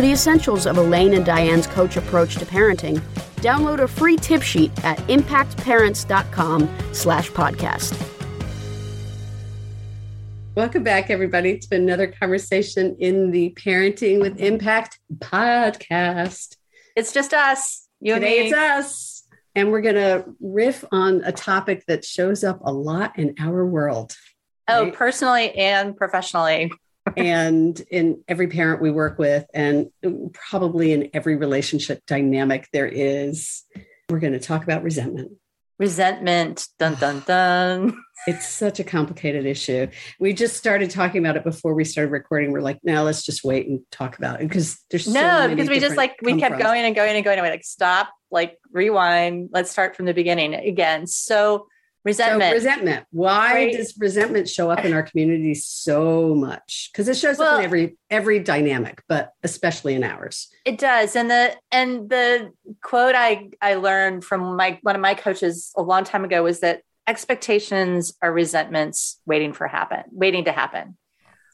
For the essentials of Elaine and Diane's coach approach to parenting, download a free tip sheet at impactparents.com slash podcast. Welcome back, everybody. It's been another conversation in the Parenting with Impact podcast. It's just us. You Today it's us. And we're going to riff on a topic that shows up a lot in our world. Oh, right? personally and professionally and in every parent we work with, and probably in every relationship dynamic there is, we're going to talk about resentment. Resentment, dun dun dun. It's such a complicated issue. We just started talking about it before we started recording. We're like, now let's just wait and talk about it because there's no, because we just like we kept going and going and going. And we're like, stop, like rewind. Let's start from the beginning again. So resentment so resentment. why right. does resentment show up in our community so much? Because it shows well, up in every every dynamic but especially in ours. It does and the and the quote i i learned from my one of my coaches a long time ago was that expectations are resentments waiting for happen waiting to happen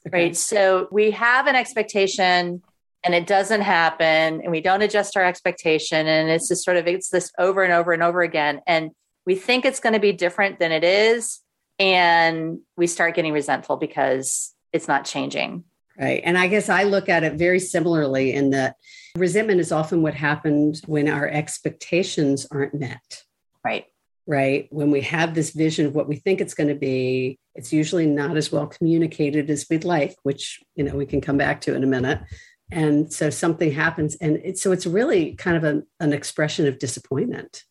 okay. right? So we have an expectation and it doesn't happen and we don't adjust our expectation and it's just sort of it's this over and over and over again and we think it's going to be different than it is and we start getting resentful because it's not changing. Right and i guess i look at it very similarly in that resentment is often what happens when our expectations aren't met. Right. Right when we have this vision of what we think it's going to be it's usually not as well communicated as we'd like which you know we can come back to in a minute. And so something happens and it, so it's really kind of a, an expression of disappointment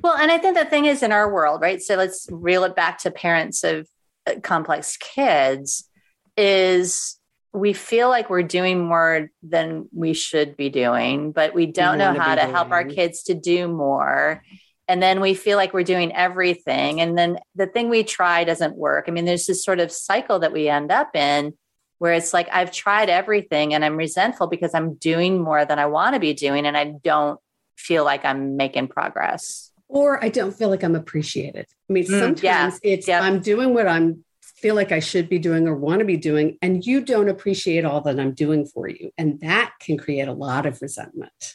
well, and I think the thing is in our world, right? So let's reel it back to parents of uh, complex kids is we feel like we're doing more than we should be doing, but we don't know how to doing. help our kids to do more. And then we feel like we're doing everything. And then the thing we try doesn't work. I mean, there's this sort of cycle that we end up in where it's like, I've tried everything and I'm resentful because I'm doing more than I want to be doing. And I don't feel like I'm making progress. Or I don't feel like I'm appreciated. I mean, mm, sometimes yeah. it's yep. I'm doing what I'm feel like I should be doing or want to be doing, and you don't appreciate all that I'm doing for you. And that can create a lot of resentment.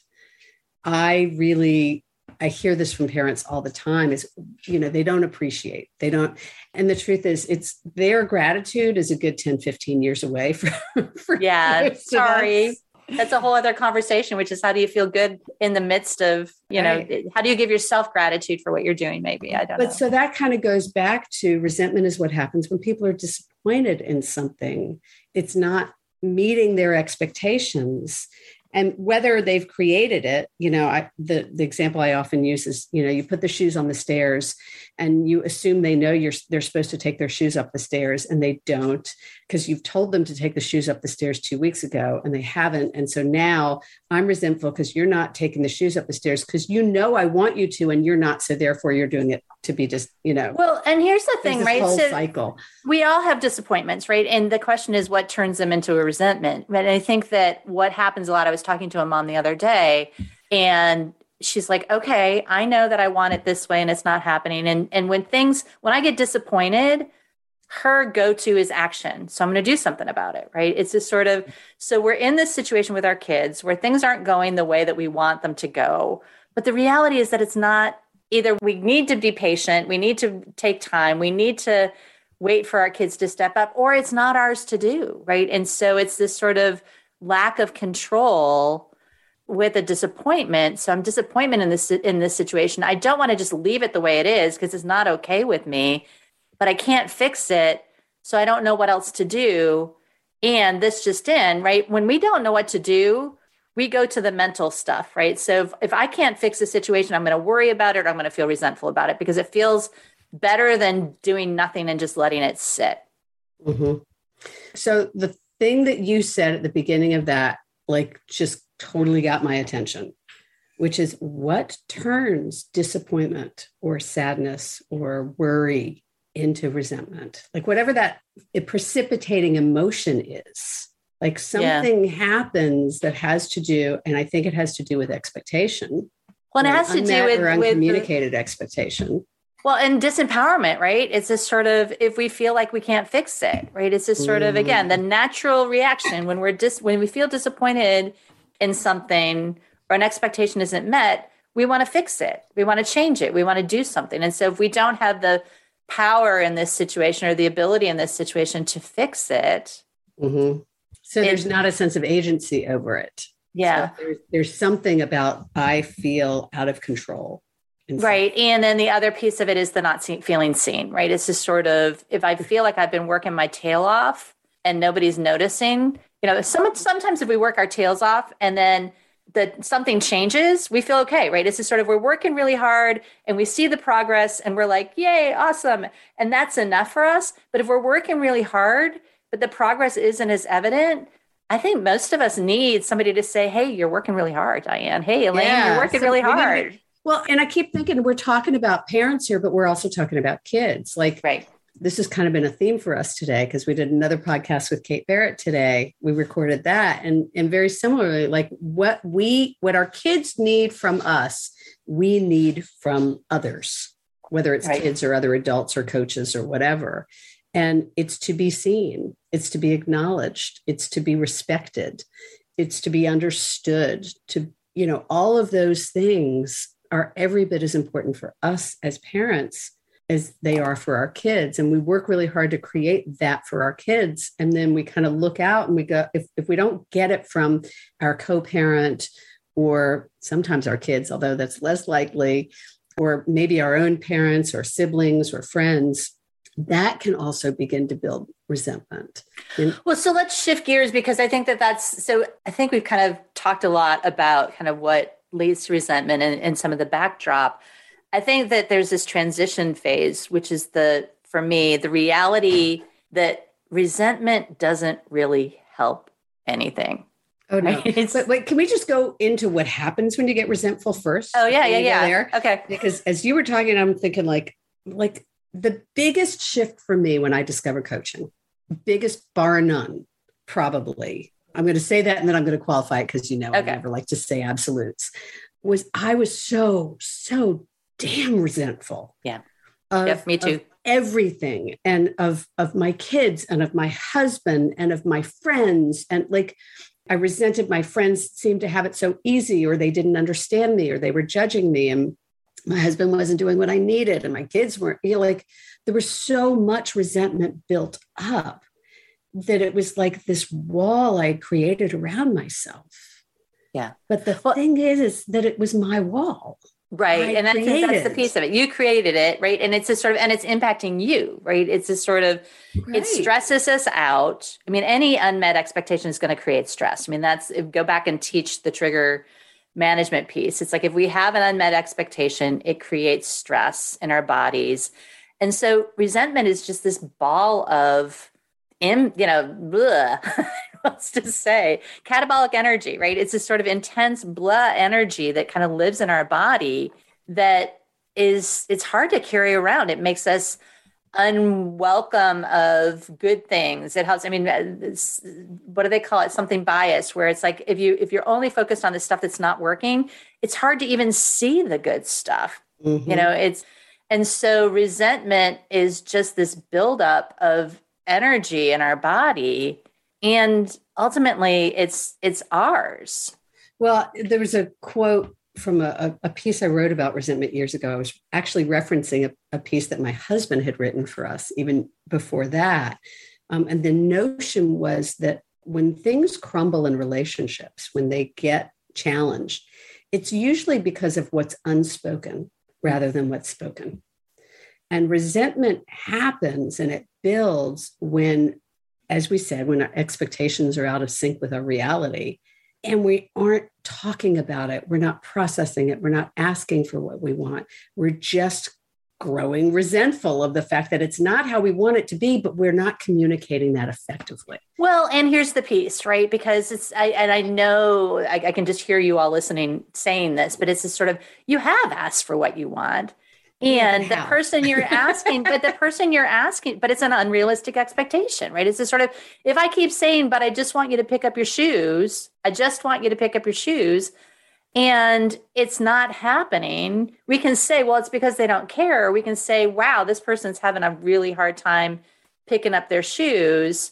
I really I hear this from parents all the time is you know they don't appreciate they don't and the truth is it's their gratitude is a good 10 15 years away from for yeah sorry that's a whole other conversation which is how do you feel good in the midst of you know right. how do you give yourself gratitude for what you're doing maybe i don't know. but know. so that kind of goes back to resentment is what happens when people are disappointed in something it's not meeting their expectations and whether they've created it you know I, the the example i often use is you know you put the shoes on the stairs and you assume they know you're they're supposed to take their shoes up the stairs and they don't because you've told them to take the shoes up the stairs 2 weeks ago and they haven't. And so now i'm resentful because you're not taking the shoes up the stairs because you know i want you to and you're not. So therefore you're doing it to be just you know well and here's the thing right? whole so cycle. we all have disappointments right? And the question is what turns them into a resentment. But i think that what happens a lot i was talking to a mom the other day and she's like okay i know that i want it this way and it's not happening. And and when things when i get disappointed her go-to is action. So i'm going to do something about it right? It's just sort of so we're in this situation with our kids where things aren't going the way that we want them to go. But the reality is that it's not either we need to be patient, we need to take time, we need to wait for our kids to step up, or it's not ours to do, right? And so it's this sort of lack of control with a disappointment. So I'm disappointment in this in this situation. I don't want to just leave it the way it is because it's not okay with me, but I can't fix it. So I don't know what else to do. And this just in, right? When we don't know what to do, we go to the mental stuff, right? So if, if I can't fix the situation, I'm going to worry about it. I'm going to feel resentful about it because it feels better than doing nothing and just letting it sit. Mm-hmm. So the thing that you said at the beginning of that, like, just totally got my attention, which is what turns disappointment or sadness or worry into resentment? Like, whatever that precipitating emotion is like something yeah. happens that has to do, and I think it has to do with expectation. Well, it has to do with, or uncommunicated with, expectation. Well, and disempowerment, right? It's this sort of if we feel like we can't fix it, right? It's this sort mm. of again the natural reaction when we're dis when we feel disappointed in something or an expectation isn't met, we want to fix it. We want to change it. We want to do something. And so if we don't have the power in this situation or the ability in this situation to fix it, mm-hmm. So there's not a sense of agency over it. Yeah. So there's, there's something about I feel out of control. Right. And then the other piece of it is the not see, feeling seen, right? It's just sort of if I feel like I've been working my tail off and nobody's noticing, you know, some, sometimes if we work our tails off and then that something changes, we feel okay, right? It's just sort of we're working really hard and we see the progress and we're like, yay, awesome. And that's enough for us. But if we're working really hard but the progress isn't as evident, I think most of us need somebody to say, Hey, you're working really hard, Diane. Hey, Elaine, yeah. you're working so really hard. Well, and I keep thinking we're talking about parents here, but we're also talking about kids. Like, right. This has kind of been a theme for us today because we did another podcast with Kate Barrett today. We recorded that, and and very similarly, like what we what our kids need from us, we need from others, whether it's right. kids or other adults or coaches or whatever and it's to be seen it's to be acknowledged it's to be respected it's to be understood to you know all of those things are every bit as important for us as parents as they are for our kids and we work really hard to create that for our kids and then we kind of look out and we go if, if we don't get it from our co-parent or sometimes our kids although that's less likely or maybe our own parents or siblings or friends that can also begin to build resentment. And- well, so let's shift gears because I think that that's so. I think we've kind of talked a lot about kind of what leads to resentment and, and some of the backdrop. I think that there's this transition phase, which is the, for me, the reality that resentment doesn't really help anything. Oh no! Right? But wait, can we just go into what happens when you get resentful first? Oh yeah, yeah, yeah. There? Okay. Because as you were talking, I'm thinking like, like the biggest shift for me when I discovered coaching, biggest bar none, probably. I'm going to say that and then I'm going to qualify it because you know okay. I never like to say absolutes. Was I was so so damn resentful. Yeah. Of, yep, me too. everything and of of my kids and of my husband and of my friends and like I resented my friends seemed to have it so easy or they didn't understand me or they were judging me and my husband wasn't doing what I needed and my kids weren't you know, like there was so much resentment built up that it was like this wall I created around myself. Yeah. But the well, thing is, is that it was my wall. Right. I and that's, that's the piece of it. You created it, right? And it's a sort of, and it's impacting you, right? It's a sort of, right. it stresses us out. I mean, any unmet expectation is going to create stress. I mean, that's, go back and teach the trigger management piece. It's like if we have an unmet expectation, it creates stress in our bodies. And so resentment is just this ball of, in, you know, what's to say, catabolic energy, right? It's this sort of intense blah energy that kind of lives in our body that is, it's hard to carry around. It makes us unwelcome of good things it helps i mean what do they call it something biased where it's like if you if you're only focused on the stuff that's not working it's hard to even see the good stuff mm-hmm. you know it's and so resentment is just this buildup of energy in our body and ultimately it's it's ours well there was a quote from a, a, piece I wrote about resentment years ago. I was actually referencing a, a piece that my husband had written for us even before that. Um, and the notion was that when things crumble in relationships, when they get challenged, it's usually because of what's unspoken rather than what's spoken. And resentment happens and it builds when as we said, when our expectations are out of sync with our reality, and we aren't talking about it, we're not processing it, we're not asking for what we want, we're just growing resentful of the fact that it's not how we want it to be, but we're not communicating that effectively. Well, and here's the piece, right? Because it's, I, and I know I, I can just hear you all listening saying this, but it's a sort of, you have asked for what you want. And the person you're asking, but the person you're asking, but it's an unrealistic expectation, right? It's a sort of, if I keep saying, but I just want you to pick up your shoes, I just want you to pick up your shoes, and it's not happening, we can say, well, it's because they don't care. We can say, wow, this person's having a really hard time picking up their shoes.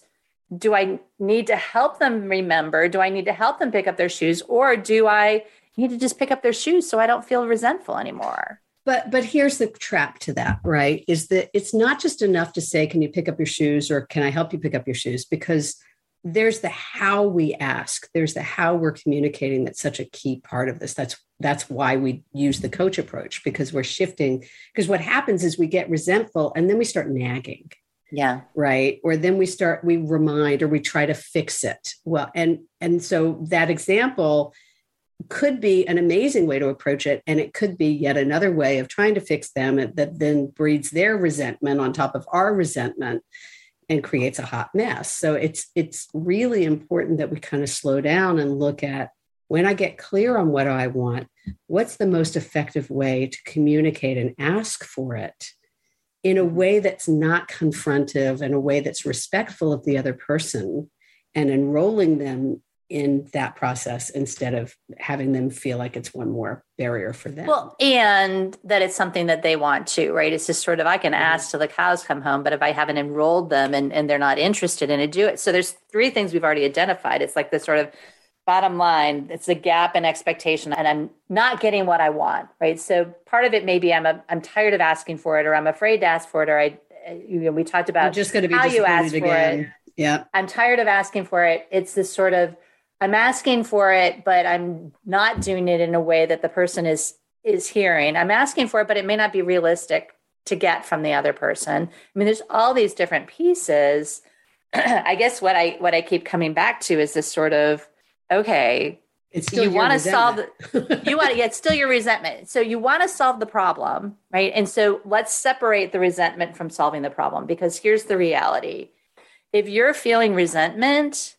Do I need to help them remember? Do I need to help them pick up their shoes? Or do I need to just pick up their shoes so I don't feel resentful anymore? But but here's the trap to that, right? Is that it's not just enough to say, can you pick up your shoes or can I help you pick up your shoes? Because there's the how we ask. There's the how we're communicating that's such a key part of this. That's that's why we use the coach approach because we're shifting because what happens is we get resentful and then we start nagging. Yeah. Right? Or then we start we remind or we try to fix it. Well and and so that example could be an amazing way to approach it and it could be yet another way of trying to fix them that then breeds their resentment on top of our resentment and creates a hot mess. So it's it's really important that we kind of slow down and look at when I get clear on what I want, what's the most effective way to communicate and ask for it in a way that's not confrontive, in a way that's respectful of the other person and enrolling them in that process instead of having them feel like it's one more barrier for them. Well, and that it's something that they want to, right? It's just sort of I can mm-hmm. ask till the cows come home, but if I haven't enrolled them and, and they're not interested in it, do it. So there's three things we've already identified. It's like the sort of bottom line, it's a gap in expectation and I'm not getting what I want, right? So part of it maybe I'm a, I'm tired of asking for it or I'm afraid to ask for it or I you know, we talked about You're just going to be how you ask again. for it. Yeah. I'm tired of asking for it. It's this sort of I'm asking for it, but I'm not doing it in a way that the person is is hearing. I'm asking for it, but it may not be realistic to get from the other person. I mean, there's all these different pieces. I guess what I what I keep coming back to is this sort of okay. It's you want to solve the, you want yeah, it's still your resentment. So you want to solve the problem, right? And so let's separate the resentment from solving the problem because here's the reality. If you're feeling resentment,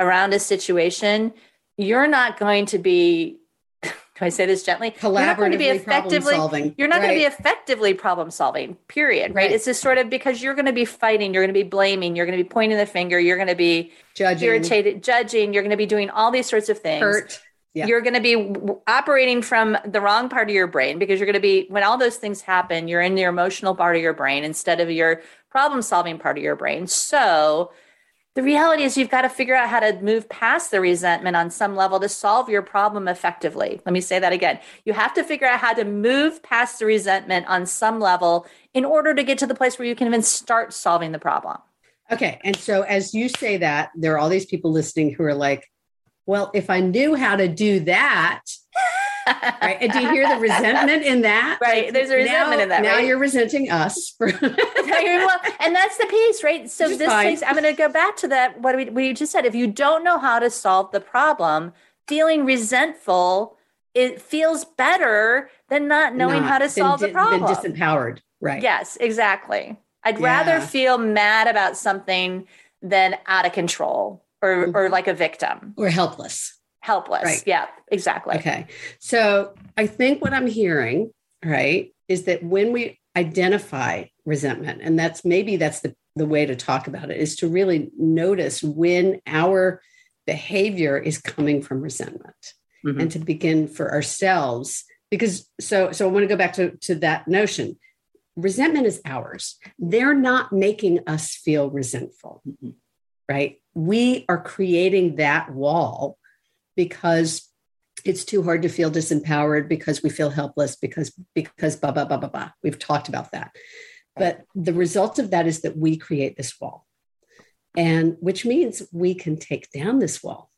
around a situation, you're not going to be do I say this gently? Collaboratively you're not going to be effectively solving. You're not right. going to be effectively problem solving. Period. Right? right? It's just sort of because you're going to be fighting, you're going to be blaming, you're going to be pointing the finger, you're going to be judging, irritated, judging. You're going to be doing all these sorts of things. Hurt. Yeah. You're going to be operating from the wrong part of your brain because you're going to be when all those things happen, you're in your emotional part of your brain instead of your problem solving part of your brain. So the reality is you've got to figure out how to move past the resentment on some level to solve your problem effectively. Let me say that again. You have to figure out how to move past the resentment on some level in order to get to the place where you can even start solving the problem. Okay. And so as you say that, there are all these people listening who are like, well, if I knew how to do that, right? And do you hear the resentment in that? Right. There's a resentment now, in that. Now right? you're resenting us. For well, and that's the piece, right? So this takes, I'm going to go back to that. What we, we just said. If you don't know how to solve the problem, feeling resentful, it feels better than not knowing not, how to solve the problem. Than disempowered. Right. Yes, exactly. I'd yeah. rather feel mad about something than out of control or, or like a victim or helpless helpless. Right. Yeah, exactly. Okay. So I think what I'm hearing, right, is that when we identify resentment, and that's maybe that's the, the way to talk about it, is to really notice when our behavior is coming from resentment mm-hmm. and to begin for ourselves. Because so so I want to go back to, to that notion. Resentment is ours. They're not making us feel resentful. Mm-hmm. Right. We are creating that wall because it's too hard to feel disempowered because we feel helpless because because blah blah blah blah blah. We've talked about that. But the result of that is that we create this wall. And which means we can take down this wall,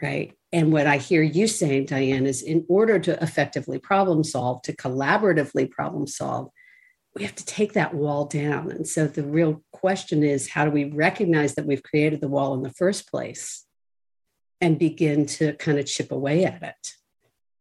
right? And what I hear you saying, Diane, is in order to effectively problem solve, to collaboratively problem solve, we have to take that wall down. And so the real question is how do we recognize that we've created the wall in the first place and begin to kind of chip away at it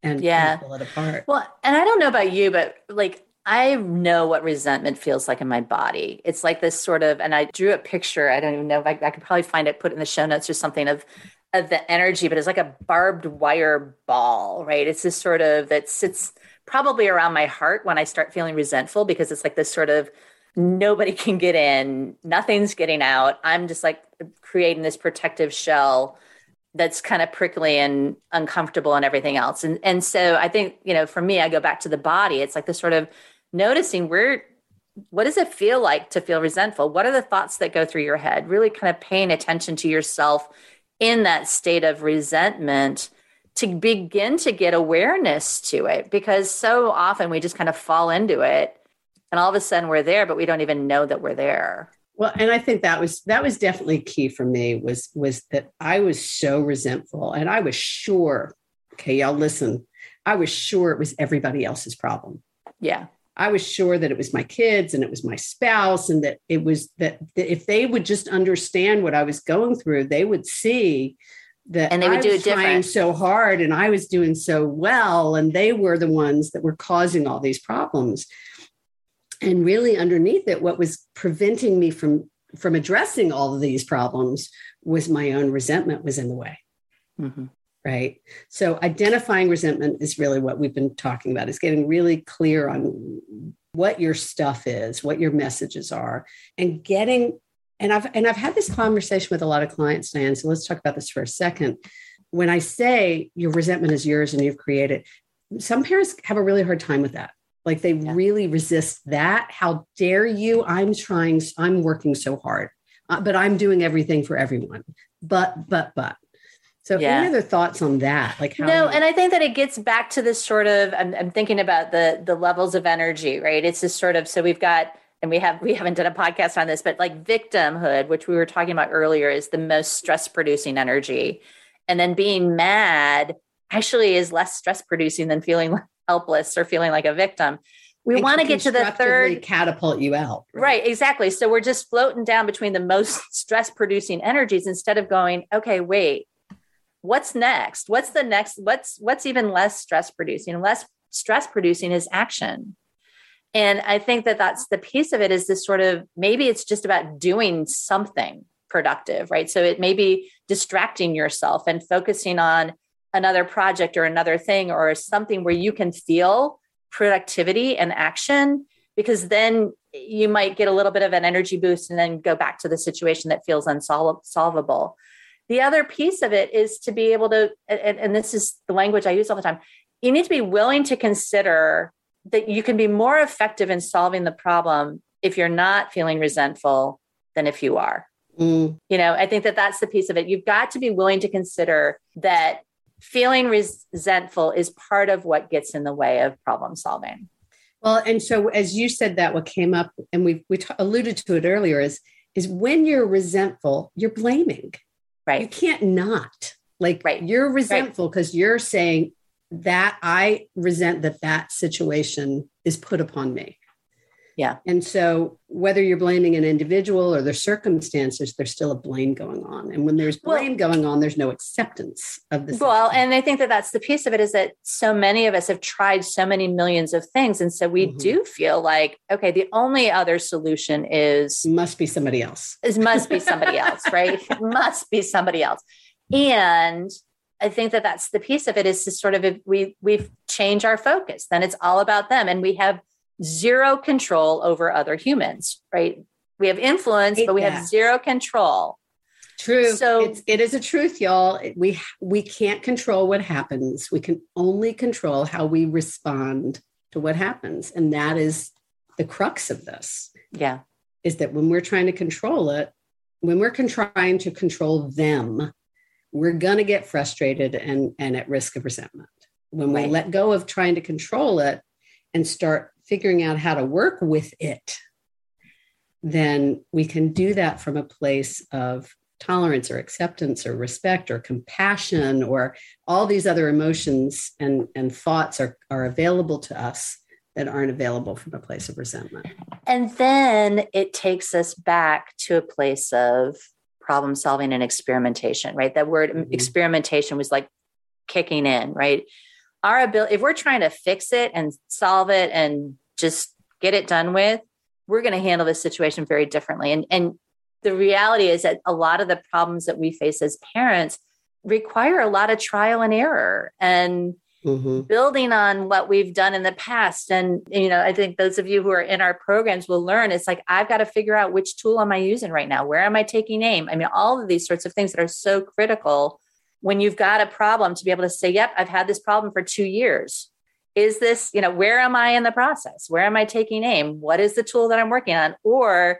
and yeah. pull it apart? Well, and I don't know about you, but like I know what resentment feels like in my body. It's like this sort of, and I drew a picture. I don't even know if I, I could probably find it, put it in the show notes or something of of the energy, but it's like a barbed wire ball, right? It's this sort of that sits probably around my heart when I start feeling resentful because it's like this sort of nobody can get in, nothing's getting out. I'm just like creating this protective shell that's kind of prickly and uncomfortable and everything else. And and so I think, you know, for me, I go back to the body. It's like this sort of noticing where what does it feel like to feel resentful? What are the thoughts that go through your head? Really kind of paying attention to yourself in that state of resentment to begin to get awareness to it because so often we just kind of fall into it and all of a sudden we're there but we don't even know that we're there well and i think that was that was definitely key for me was was that i was so resentful and i was sure okay y'all listen i was sure it was everybody else's problem yeah I was sure that it was my kids and it was my spouse, and that it was that, that if they would just understand what I was going through, they would see that and they would I do was it different. so hard and I was doing so well, and they were the ones that were causing all these problems. And really, underneath it, what was preventing me from from addressing all of these problems was my own resentment was in the way. Mm-hmm. Right? So identifying resentment is really what we've been talking about is getting really clear on what your stuff is what your messages are and getting and i've and i've had this conversation with a lot of clients dan so let's talk about this for a second. When i say your resentment is yours and you've created some parents have a really hard time with that like they yeah. really resist that how dare you i'm trying i'm working so hard uh, but i'm doing everything for everyone but but but so, yeah. any other thoughts on that? Like, how no, you- and I think that it gets back to this sort of. I'm, I'm thinking about the the levels of energy, right? It's this sort of. So we've got, and we have we haven't done a podcast on this, but like victimhood, which we were talking about earlier, is the most stress producing energy, and then being mad actually is less stress producing than feeling helpless or feeling like a victim. We want to get to the third catapult you out. Right? right, exactly. So we're just floating down between the most stress producing energies instead of going, okay, wait, what's next what's the next what's what's even less stress producing less stress producing is action and i think that that's the piece of it is this sort of maybe it's just about doing something productive right so it may be distracting yourself and focusing on another project or another thing or something where you can feel productivity and action because then you might get a little bit of an energy boost and then go back to the situation that feels unsolvable the other piece of it is to be able to, and, and this is the language I use all the time, you need to be willing to consider that you can be more effective in solving the problem if you're not feeling resentful than if you are. Mm. You know, I think that that's the piece of it. You've got to be willing to consider that feeling resentful is part of what gets in the way of problem solving. Well, and so as you said that, what came up, and we we t- alluded to it earlier, is is when you're resentful, you're blaming. Right. You can't not. Like right. you're resentful because right. you're saying that I resent that that situation is put upon me. Yeah. And so whether you're blaming an individual or their circumstances, there's still a blame going on. And when there's blame well, going on, there's no acceptance of this. Well, and I think that that's the piece of it is that so many of us have tried so many millions of things. And so we mm-hmm. do feel like, okay, the only other solution is must be somebody else. Is must be somebody else, right? must be somebody else. And I think that that's the piece of it is to sort of if we we change our focus, then it's all about them, and we have zero control over other humans, right? We have influence, but we that. have zero control. True. So it's, it is a truth, y'all. We we can't control what happens. We can only control how we respond to what happens, and that is the crux of this. Yeah, is that when we're trying to control it, when we're con- trying to control them, we're going to get frustrated and and at risk of resentment. When we right. let go of trying to control it and start figuring out how to work with it, then we can do that from a place of tolerance or acceptance or respect or compassion or all these other emotions and, and thoughts are, are available to us that aren't available from a place of resentment. And then it takes us back to a place of problem solving and experimentation, right? That word mm-hmm. experimentation was like kicking in, right? Our ability, if we're trying to fix it and solve it and just get it done with, we're going to handle this situation very differently. And, and the reality is that a lot of the problems that we face as parents require a lot of trial and error and mm-hmm. building on what we've done in the past. And, you know, I think those of you who are in our programs will learn it's like, I've got to figure out which tool am I using right now? Where am I taking aim? I mean, all of these sorts of things that are so critical when you've got a problem to be able to say, yep, I've had this problem for two years. Is this you know where am i in the process? Where am i taking aim? What is the tool that i'm working on? Or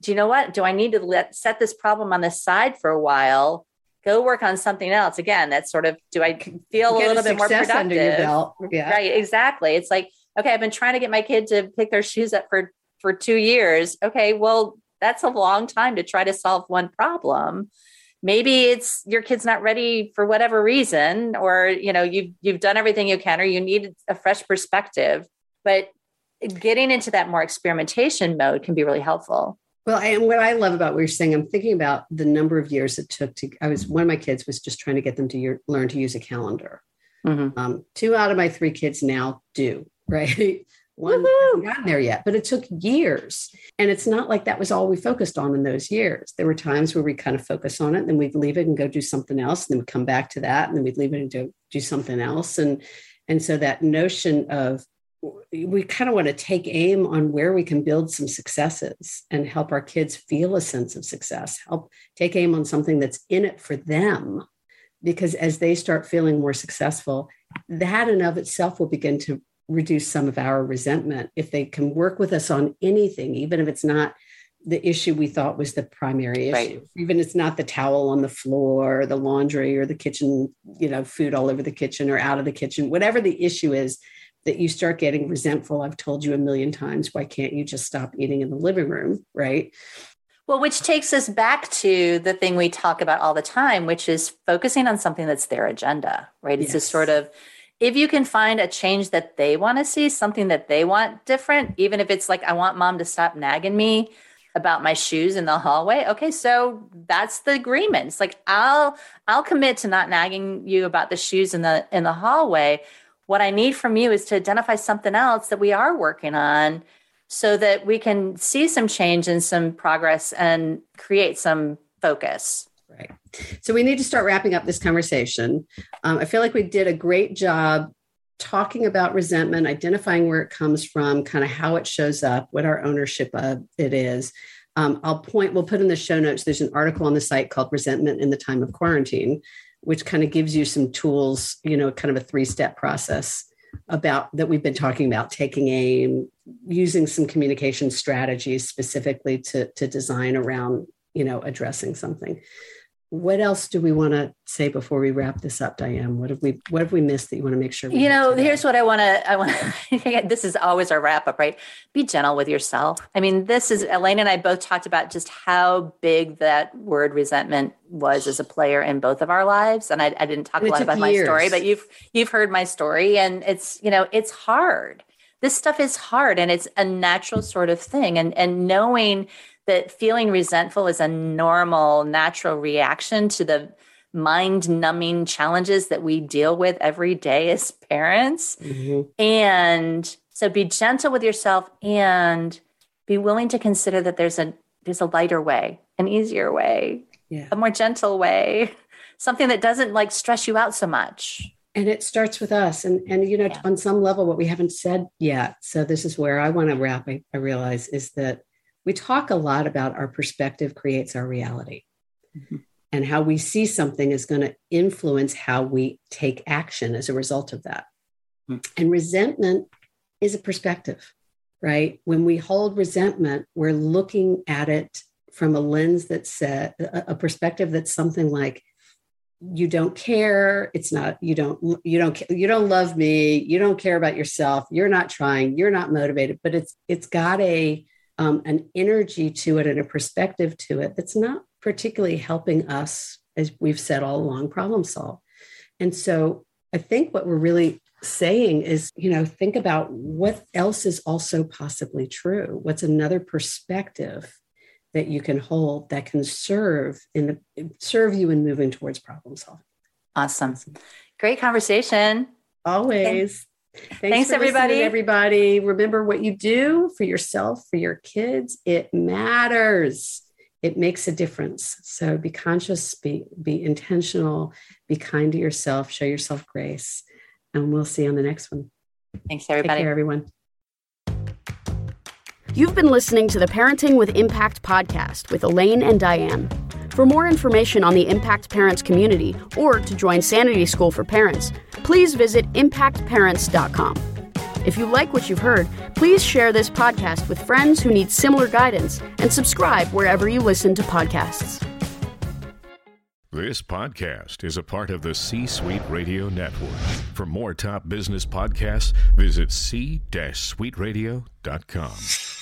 do you know what? Do i need to let set this problem on the side for a while? Go work on something else. Again that's sort of do i feel get a little a bit more productive under your belt. Yeah. right exactly. It's like okay i've been trying to get my kid to pick their shoes up for for two years. Okay well that's a long time to try to solve one problem maybe it's your kid's not ready for whatever reason or you know you've you've done everything you can or you need a fresh perspective. But getting into that more experimentation mode can be really helpful. Well and what i love about what you're saying i'm thinking about the number of years it took to i was one of my kids was just trying to get them to year, learn to use a calendar. Mm-hmm. um, two out of my three kids now do right one hasn't gotten there yet, but it took years. And it's not like that was all we focused on in those years. There were times where we kind of focus on it, then we'd leave it and go do something else, and then we'd come back to that, and then we'd leave it and do, do something else. And and so that notion of we kind of want to take aim on where we can build some successes and help our kids feel a sense of success, help take aim on something that's in it for them. Because as they start feeling more successful, that in of itself will begin to reduce some of our resentment if they can work with us on anything, even if it's not the issue we thought was the primary issue. Right. Even if it's not the towel on the floor, or the laundry, or the kitchen, you know, food all over the kitchen or out of the kitchen, whatever the issue is that you start getting resentful. I've told you a million times, why can't you just stop eating in the living room? Right. Well, which takes us back to the thing we talk about all the time, which is focusing on something that's their agenda, right? It's yes. a sort of if you can find a change that they want to see, something that they want different, even if it's like, I want mom to stop nagging me about my shoes in the hallway. Okay, so that's the agreement. It's like I'll I'll commit to not nagging you about the shoes in the in the hallway. What I need from you is to identify something else that we are working on so that we can see some change and some progress and create some focus. So we need to start wrapping up this conversation. Um, I feel like we did a great job talking about resentment, identifying where it comes from, kind of how it shows up, what our ownership of it is. Um, I'll point, we'll put in the show notes, there's an article on the site called Resentment in the Time of Quarantine, which kind of gives you some tools, you know, kind of a three step process about that we've been talking about taking aim using some communication strategies specifically to, to design around you know addressing something what else do we want to say before we wrap this up diane what have we what have we missed that you want to make sure we? you know here's what i want to i want to this is always our wrap up right be gentle with yourself i mean this is elaine and i both talked about just how big that word resentment was as a player in both of our lives and i, I didn't talk a lot about years. my story but you've you've heard my story and it's you know it's hard this stuff is hard and it's a natural sort of thing and and knowing that feeling resentful is a normal, natural reaction to the mind numbing challenges that we deal with every day as parents. Mm-hmm. And so be gentle with yourself and be willing to consider that there's a there's a lighter way, an easier way, yeah. a more gentle way, something that doesn't like stress you out so much. And it starts with us. And and you know, yeah. on some level, what we haven't said yet. So this is where I want to wrap, I, I realize, is that we talk a lot about our perspective creates our reality. Mm-hmm. And how we see something is going to influence how we take action as a result of that. Mm-hmm. And resentment is a perspective, right? When we hold resentment, we're looking at it from a lens that's set, a perspective that's something like, you don't care it's not you don't you don't you don't love me you don't care about yourself you're not trying you're not motivated but it's it's got a um, an energy to it and a perspective to it that's not particularly helping us, as we've said all along, problem solve. And so I think what we're really saying is, you know, think about what else is also possibly true. What's another perspective that you can hold that can serve in the serve you in moving towards problem solving. Awesome. Great conversation. Always. Thanks, Thanks everybody. Everybody, remember what you do for yourself, for your kids. It matters. It makes a difference. So be conscious, be be intentional, be kind to yourself, show yourself grace, and we'll see you on the next one. Thanks, everybody. Take care, everyone. You've been listening to the Parenting with Impact podcast with Elaine and Diane. For more information on the Impact Parents community or to join Sanity School for Parents, please visit impactparents.com. If you like what you've heard, please share this podcast with friends who need similar guidance and subscribe wherever you listen to podcasts. This podcast is a part of the C Suite Radio Network. For more top business podcasts, visit c-suiteradio.com.